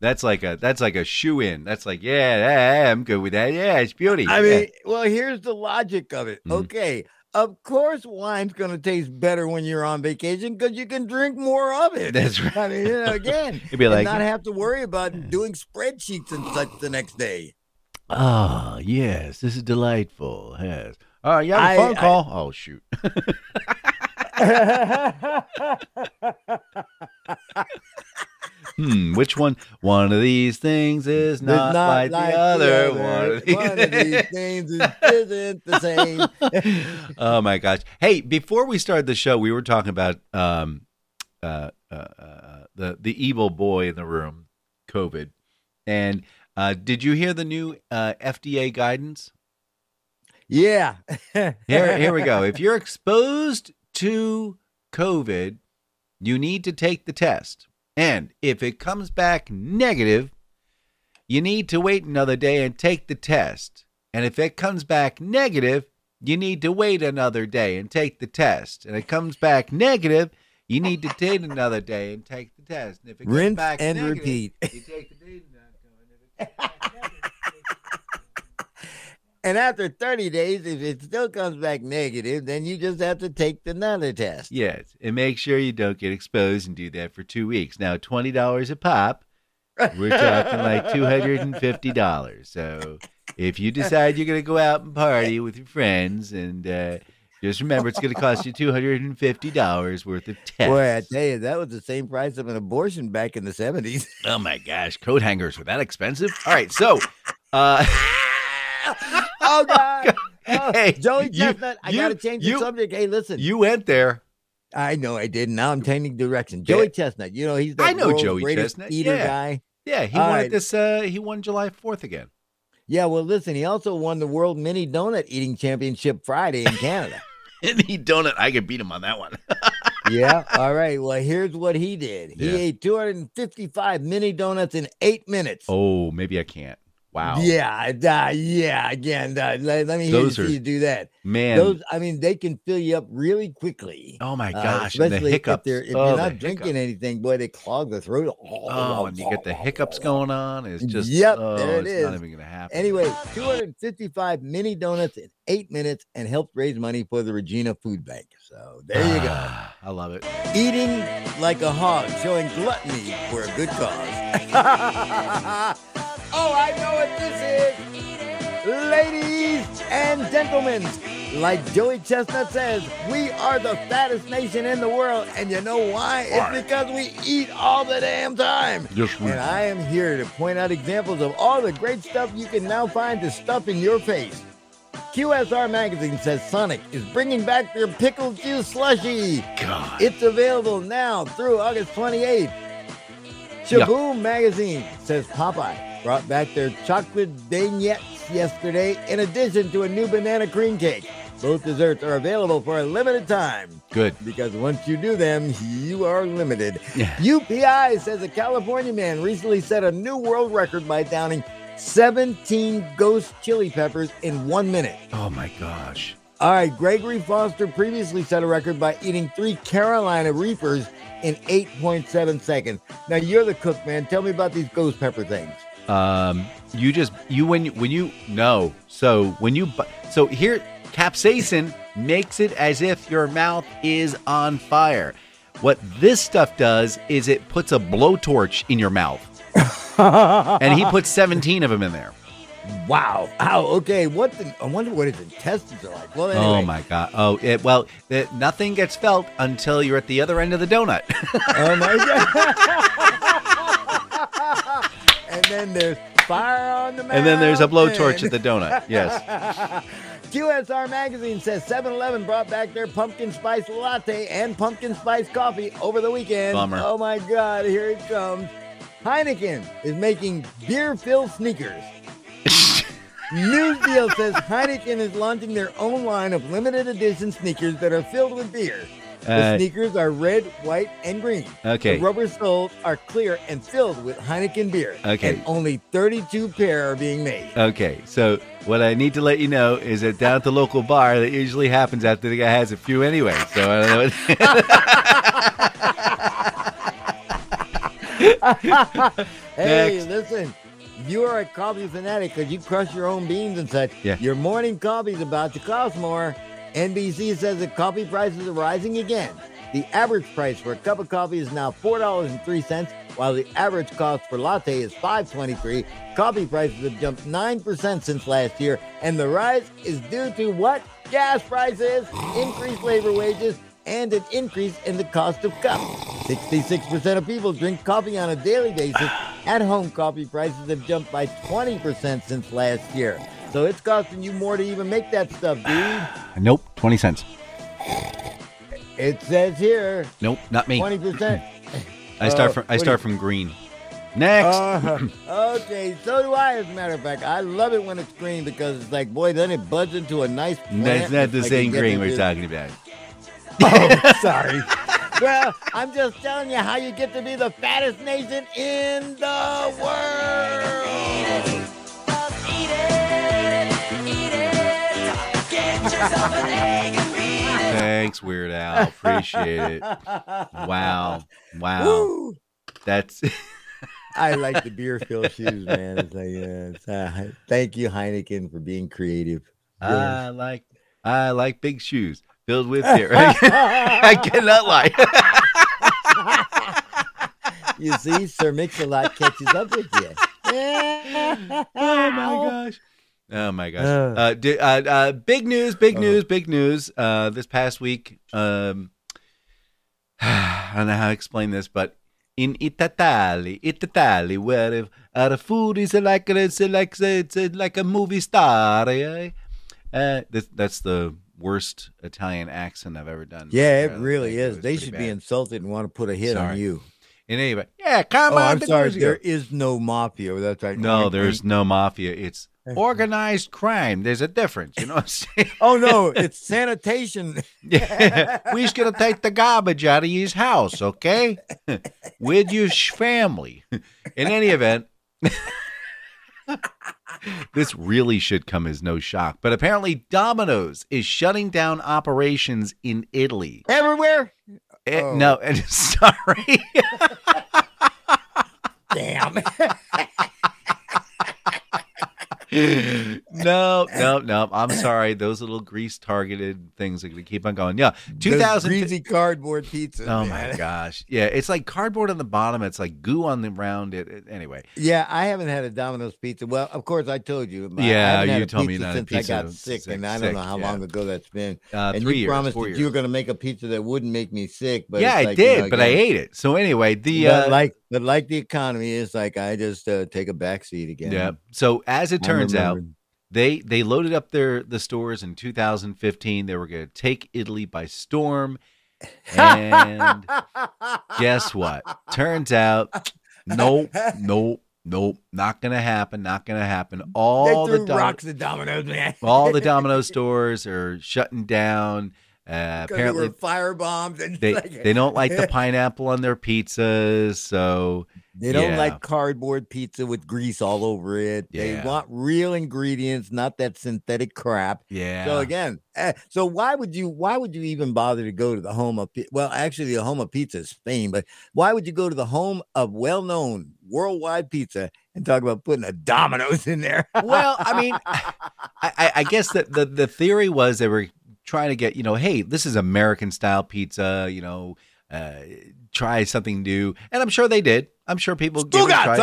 that's like a that's like a shoe in. That's like, yeah, yeah, I'm good with that. Yeah, it's beauty. I Yeah. mean, well, here's the logic of it. Mhm. Okay. Of course, wine's going to taste better when you're on vacation because you can drink more of it. That's right. I mean, you know, again, It'd be like not have to worry about doing spreadsheets and such the next day. Ah, yes, this is delightful. Yes. Uh, you have a I- phone I- call? oh shoot. Hmm, which one? One of these things is It's not, like, the other. One of these, One of these things is, isn't the same. oh my gosh! Hey, before we started the show, we were talking about um, uh, uh, uh, the the evil boy in the room, COVID, and uh, did you hear the new uh, FDA guidance? Yeah. Here, here we go. If you're exposed to COVID, you need to take the test. And if it comes back negative, you need to wait another day and take the test. And if it comes back negative, you need to wait another day and take the test. And if it comes back negative, you need to wait another day and take the test. And if it comes Rinse back and negative, repeat. You take the day and if it comes back negative, And after 30 days, if it still comes back negative, then you just have to take another test. Yes, and make sure you don't get exposed and do that for two weeks. Now, twenty dollars a pop. We're talking like two hundred and fifty dollars. So, if you decide you're going to go out and party with your friends, and uh, just remember it's going to cost you two hundred and fifty dollars worth of tests. Boy, I tell you, that was the same price of an abortion back in the 70s. oh my gosh, coat hangers were that expensive? All right, so. Uh, oh, God. Oh, Hey, Joey you- Chestnut, I you- got to change you- the subject. Hey, listen. you went there. I know I did. Now I'm changing direction. Joey Yeah. Chestnut, you know, he's the I know Joey Chestnut, eater yeah. guy. Yeah, he All won right. this. Uh, he won July fourth again. Yeah, well, listen, he also won the World Mini Donut Eating Championship Friday in Canada. Any donut, I could beat him on that one. yeah. All right. Well, here's what he did. He Yeah. ate 255 mini donuts in eight minutes. oh, maybe I can't. Wow. Yeah, uh, yeah. Again, uh, let, let me hear Those you, are- you do that. Man. Those, I mean, they can fill you up really quickly. oh my Uh, gosh. the especially hiccups. if, they're, if oh, you're not drinking hiccups. anything, boy, they clog the throat. Oh, and you get the hiccups going on. It's just Yep, oh, there it it's not even gonna happen. Anyway, 255 mini donuts in eight minutes and helped raise money for the Regina Food Bank. So there you go. Ah, I love it. Eating like a hog, showing gluttony for a good cause. oh, I know what this is. Ladies and gentlemen, like Joey Chestnut says, we are the fattest nation in the world. And you know why? Why? It's because we eat all the damn time. Yes, we And I am here to point out examples of all the great stuff you can now find to stuff in your face. QSR Magazine says Sonic is bringing back their pickle juice slushy. God. It's available now through August 28th. Chew Boom Magazine says Popeye brought back their chocolate vignettes yesterday in addition to a new banana cream cake. Both desserts are available for a limited time Good. because once you do them, you are limited. Yeah. UPI says a California man recently set a new world record by downing 17 ghost chili peppers in one minute. Oh my gosh. All right, Gregory Foster previously set a record by eating three Carolina Reapers in 8.7 seconds. Now you're the cook, man. Tell me about these ghost pepper things. Um, you just you when you when you no. So when you so here capsaicin makes it as if your mouth is on fire. What this stuff does is it puts a blowtorch in your mouth, and he puts 17 of them in there. Wow. Ow. Okay. What? The, I wonder what his intestines are like. Well, anyway. Oh my god. Oh, it, well, it, nothing gets felt until you're at the other end of the donut. Oh my god. and then there's fire on the mouth. and then there's a blowtorch at the donut. Yes. QSR Magazine says 7 Eleven brought back their pumpkin spice latte and pumpkin spice coffee over the weekend. Bummer. Oh my God, here it comes. Heineken is making beer filled sneakers. Newsdeal says Heineken is launching their own line of limited edition sneakers that are filled with beer. The Uh, sneakers are red, white, and green. Okay. The rubber soles are clear and filled with Heineken beer. Okay. And only 32 pair are being made. Okay, so what I need to let you know is that down at the local bar, that usually happens after the guy has a few anyway. So I don't know. What Hey, Next. listen. You are a coffee fanatic because you crush your own beans and such. Yeah. Your morning coffee is about to cost more. NBC says that coffee prices are rising again. The average price for a cup of coffee is now $4.03, while the average cost for latte is $5.23. Coffee prices have jumped 9% since last year, and the rise is due to what? Gas prices, increased labor wages, and an increase in the cost of cups. 66% of people drink coffee on a daily basis. At home coffee prices have jumped by 20% since last year. So it's costing you more to even make that stuff, dude. nope, twenty cents. It says here Nope, not me. 20%. I start Uh, from I start from green. Next. Uh, okay, so do I, as a matter of fact. I love it when it's green because it's like, boy, then it buds into a nice plant. That's not the like same green we're talking about. Oh, sorry. well, I'm just telling you how you get to be the fattest nation in the world. Thanks, Weird Al. Appreciate it. Wow, wow. Woo! That's I like the beer filled shoes, man. It's like, it's, uh, thank you, Heineken, for being creative. I like I like big shoes filled with beer. I cannot lie. you see, Sir Mix-a-Lot catches up with you. oh my gosh. Oh my gosh. Uh. Uh, di- uh, uh, big news, big Uh. news, big news. Uh, this past week, um, I don't know how to explain this, but in Italy, Italy, where if, uh, the food is like it's like it's like a movie star. eh? Uh, this, that's the worst Italian accent I've ever done. Yeah, it really think is. was They should bad. be insulted and want to put a hit on Sorry. you. And anyway, yeah, come Oh, on. I'm sorry. There is no mafia. That's right. No, there's no mafia. It's organized crime. There's a difference. You know what I'm saying? Oh no, it's sanitation. Yeah. We's gonna take the garbage out of his house, okay? With your sh- family. In any event, this really should come as no shock, but apparently Domino's is shutting down operations in Italy. Everywhere. Eh, Oh. No, and sorry. Damn. No, no, no. I'm sorry. Those little grease targeted things are going to keep on going. Yeah. Those 2000. greasy cardboard pizza. Oh my gosh. Yeah. It's like cardboard on the bottom. It's like goo on the round it. Anyway. Yeah, I haven't had a Domino's pizza. Well, of course, I told you. I Yeah, you told me pizza not a since pizza I got sick, sick- and I don't know sick, how yeah. long ago that's been. Uh, and you years. promised that you were going to make a pizza that wouldn't make me sick. But yeah, I like, you did, know, but I ate it. So anyway, the uh, like, but like the economy is like, I just uh, take a back seat again. yeah. So as it turns out, they they loaded up their the stores in 2015. They were going to take Italy by storm, and guess what? Turns out, nope, nope, nope, not going to happen. Not going to happen. All the dom- rocks at Domino's, man. all the Domino stores are shutting down. Uh, apparently, were fire bombs and they like- they don't like the pineapple on their pizzas. So They don't Yeah. like cardboard pizza with grease all over it. They want real ingredients, not that synthetic crap. yeah, So again, eh, so why would you why would you even bother to go to the home of well, actually the home of pizza is Spain, but why would you go to the home of well-known worldwide pizza and talk about putting a Domino's in there? well, I mean, I, I, I guess that the the theory was they were trying to get you know, hey, this is American style pizza, you know, uh, try something new, and I'm sure they did. I'm sure people a try.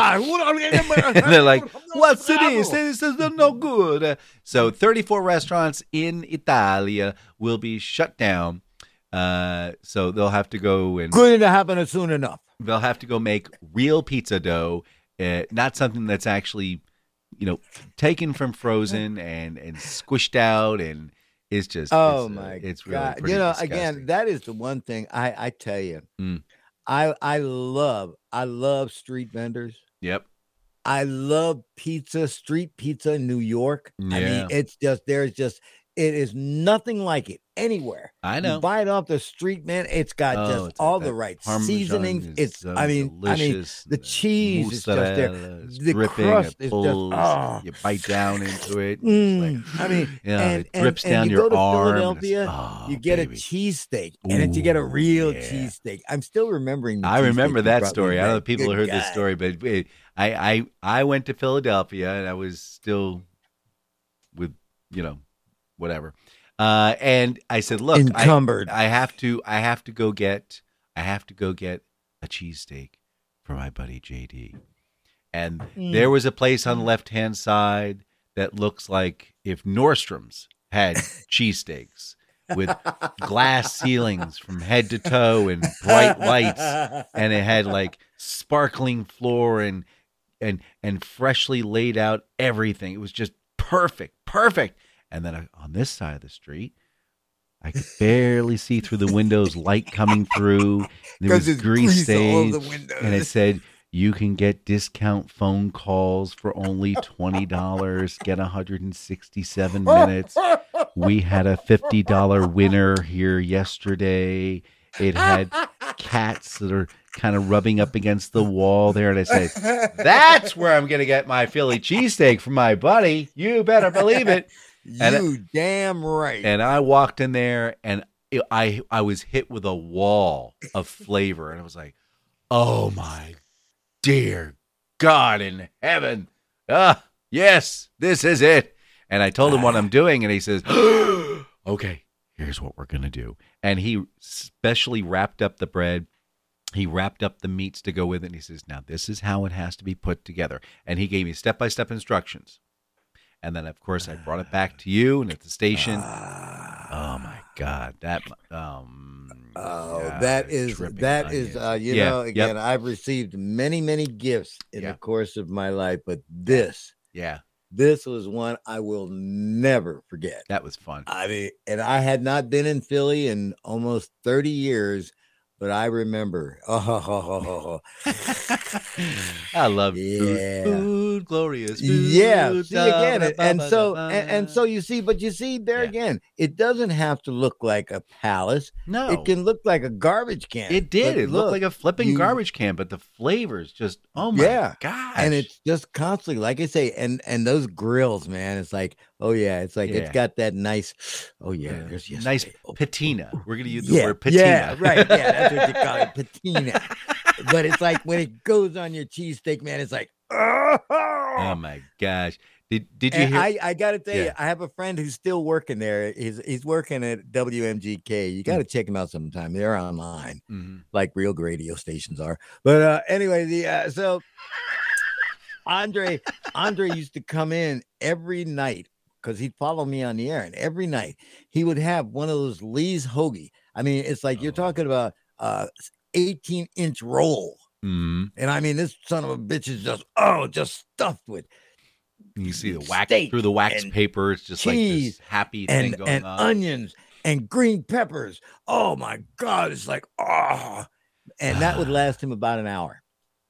and they're like, "What's this? This is no good." So, 34 restaurants in Italia will be shut down. Uh, so they'll have to go and going to happen soon enough. they'll have to go make real pizza dough, uh, not something that's actually, you know, taken from frozen and and squished out and it's just Oh it's, uh, my it's really god! You know, disgusting. again, that is the one thing I I tell you, Mm. I I love I love street vendors. yep, I love pizza, street pizza in New York. I mean, it's just there's just it is nothing like it anywhere. I You know. buy it off the street, man. It's got Oh, just it's all the right Parmesan seasonings. It's so I mean, I mean, delicious, the cheese is just there. The dripping, crust is just- oh. you bite down into it. and it's like, Mm, I mean, yeah, and, it drips and down you your go to arm. Philadelphia, oh, you get baby. a cheesesteak, and then you get a real yeah. cheesesteak. I'm still remembering. I remember that story. I don't know if people Good heard this story, but it, I, I I went to Philadelphia and I was still with you know whatever, uh, and I said, "Look, I, Encumbered. I have to I have to go get I have to go get a cheesesteak for my buddy JD." And Mm. there was a place on the left hand side that looks like if Nordstrom's had cheesesteaks with glass ceilings from head to toe and bright lights and it had like sparkling floor and and and freshly laid out everything. It was just perfect, perfect. And then on this side of the street, I could barely see through the windows light coming through. There was grease stains, and it said you can get discount phone calls for only twenty dollars. Get hundred and sixty-seven minutes. We had a fifty dollar winner here yesterday. It had cats that are kind of rubbing up against the wall there, and I said, "That's where I'm gonna get my Philly cheesesteak from my buddy. You better believe it." And you damn right. And I walked in there, and it, I I was hit with a wall of flavor, and I was like, "Oh my dear God in heaven! Ah, yes, this is it." And I told him what I'm doing, and he says, "Okay, here's what we're gonna do." And he specially wrapped up the bread. He wrapped up the meats to go with it, and he says, "Now this is how it has to be put together." And he gave me step by step instructions. And then, of course, I brought it back to you and at the station. Oh my God, that um, Oh, yeah, that is that is uh you Yeah, know yep. again I've received many many gifts in Yeah. the course of my life but this yeah, this was one I will never forget. that was fun. I mean and I had not been in Philly in almost 30 years but I remember. Oh, oh, oh, I love Yeah. food, food, glorious. Food, yeah. See again, and, and so and, and so you see, but you see there Yeah. again, it doesn't have to look like a palace. no, It can look like a garbage can. It did. But It looked like a flipping you- garbage can, but the flavors just oh my Yeah. gosh! and it's just constantly like i say and and those grills man it's like oh yeah it's like Yeah. it's got that nice oh yeah Yeah. there's nice yesterday. Oh, patina. We're gonna use the yeah, word patina. yeah right yeah that's what you call it patina but it's like when it goes on your cheesesteak man it's like oh, oh my gosh! Did did you hear? I, I gotta tell you, I have a friend who's still working there. He's he's working at WMGK. Hmm. You got to check him out sometime. They're online, Mhm. like real radio stations are. But uh, anyway, the uh, so Andre Andre used to come in every night because he'd follow me on the air, and every night he would have one of those Lee's hoagie. I mean, it's like you're Oh. talking about uh 18 inch roll. Mhm. And I mean, this son of a bitch is just oh, just stuffed with You see the wax through the wax paper. It's just like this happy thing and going and on. onions and green peppers. Oh my god, it's like oh, and that would last him about an hour.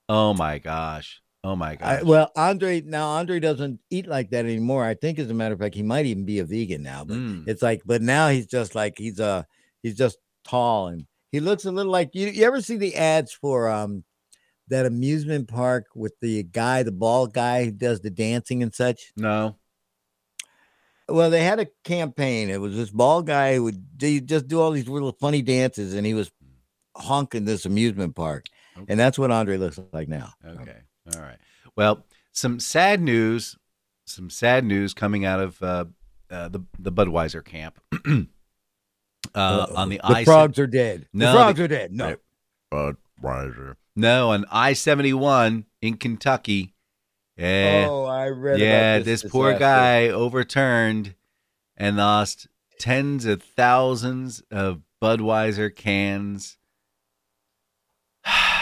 oh my gosh! Oh my god! Well, Andre now Andre doesn't eat like that anymore. I think, as a matter of fact, he might even be a vegan now. But Mm. it's like, but now he's just like he's uh he's just tall and he looks a little like you. You ever see the ads for um that amusement park with the guy, the bald guy who does the dancing and such? no. Well, they had a campaign. It was this bald guy who would do, just do all these little funny dances, and he was honking this amusement park, Okay. and that's what Andre looks like now. Okay. All right. Well, some sad news. Some sad news coming out of uh, uh, the the Budweiser camp. uh, on the, the I frogs are dead. No, the frogs the- are dead. No, Budweiser. no on I seventy one in Kentucky. Yeah, oh, I read. yeah. about This, this, poor guy overturned and lost tens of thousands of Budweiser cans.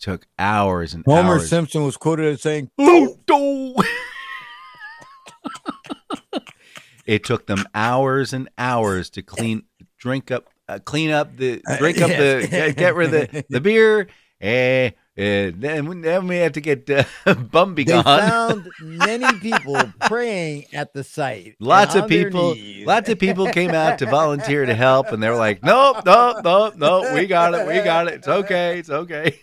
Took hours and. Homer hours. Simpson was quoted as saying, it took them hours and hours to clean, drink up, uh, clean up the, drink up the, get, get rid of the, the beer. Eh, eh, then, we- then we had to get uh, Bumby They gone. found many people praying at the site. Lots of people, lots of people came out to volunteer to help, and they were like, "Nope, nope, nope, nope. We got it. We got it. It's okay. It's okay."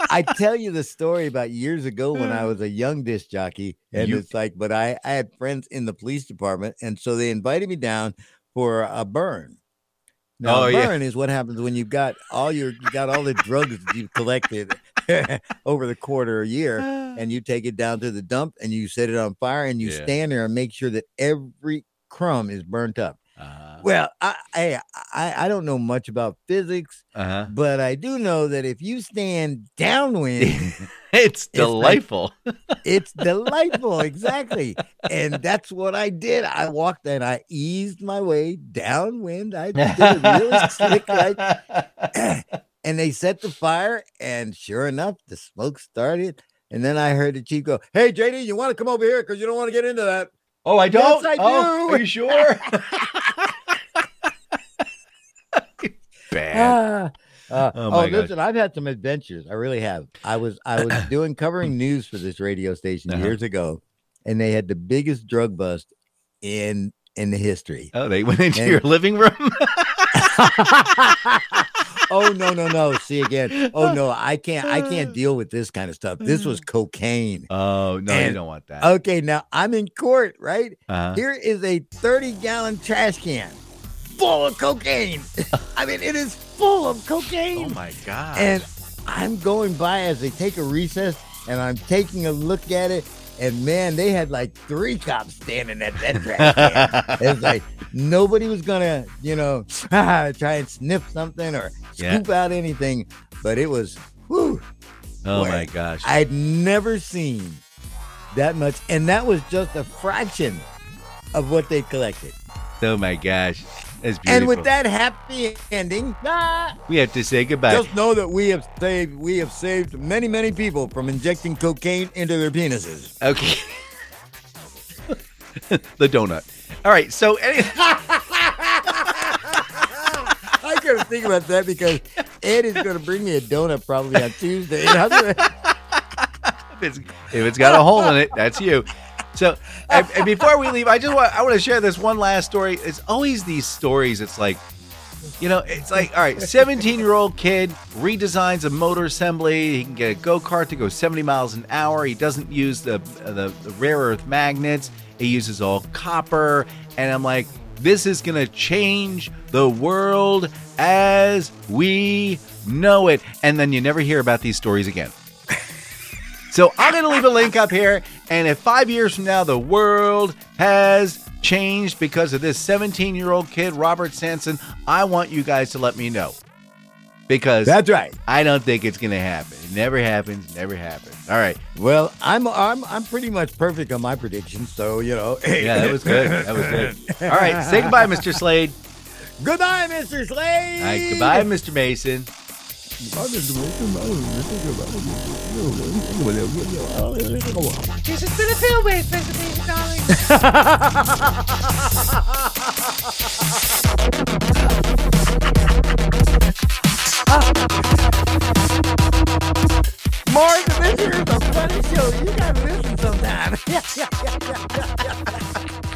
I tell you the story about years ago when I mm. was a young disc jockey, and You- it's like, but I, I had friends in the police department, and so they invited me down for a burn. Now, Oh, a yeah. burn is what happens when you've got all your you got all the drugs that you've collected over the quarter a year, and you take it down to the dump and you set it on fire, and you Yeah. stand there and make sure that every crumb is burnt up. Uh Well, I, I I don't know much about physics, huh. but I do know that if you stand downwind. It's delightful. It's delightful, exactly. And that's what I did. I walked and I eased my way downwind. I did it really slick, like, and they set the fire. And sure enough, the smoke started. And then I heard the chief go, "Hey, JD, you want to come over here because you don't want to get into that." oh, I don't. I Oh, do. are you sure? Bad. Uh, Oh oh, listen, I've had some adventures. I really have. I was I was doing covering news for this radio station Uh-huh. years ago, and they had the biggest drug bust in in the history. Oh, they went into And- your living room. oh no no no! See again. Oh no, I can't I can't deal with this kind of stuff. This was cocaine. oh no, you don't want that. Okay, now I'm in court, right? Uh-huh. Here is a 30 gallon trash can full of cocaine. I mean, it is full of cocaine. Oh my god. And I'm going by as they take a recess and I'm taking a look at it. And man, they had like three cops standing at that trash can. It's like nobody was gonna, you know, try and sniff something or Yeah. scoop out anything. But it was, whew, oh boy, my gosh. I'd never seen that much. And that was just a fraction of what they collected. oh my gosh. That's beautiful. And with that happy ending, ah, we have to say goodbye. just know that we have saved we have saved many many people from injecting cocaine into their penises. Okay. the donut. All right. So, any- I couldn't think about that because Ed is going to bring me a donut probably on Tuesday. And I'm gonna- if it's, if it's got a hole in it, that's you. So, and, and before we leave, I just want I want to share this one last story. It's always these stories. It's like, you know, it's like all right, seventeen year old kid redesigns a motor assembly. He can get a go kart to go seventy miles an hour. He doesn't use the, the the rare earth magnets. He uses all copper. And I'm like, this is gonna change the world as we know it. And then you never hear about these stories again. So I'm going to leave a link up here. And if five years from now the world has changed because of this 17 year old kid, Robert Sansone, I want you guys to let me know. Because That's right. I don't think it's going to happen. It never happens. Never happens. All right. Well, I'm I'm I'm pretty much perfect on my predictions, so you know. Yeah, that was good. That was good. All right. Say goodbye, Mr. Slade. goodbye, Mr. Slade. All right. Goodbye, Mr. Mayson. This has been a film based presentation, darling. Mark, this is a funny show. You gotta listen sometime.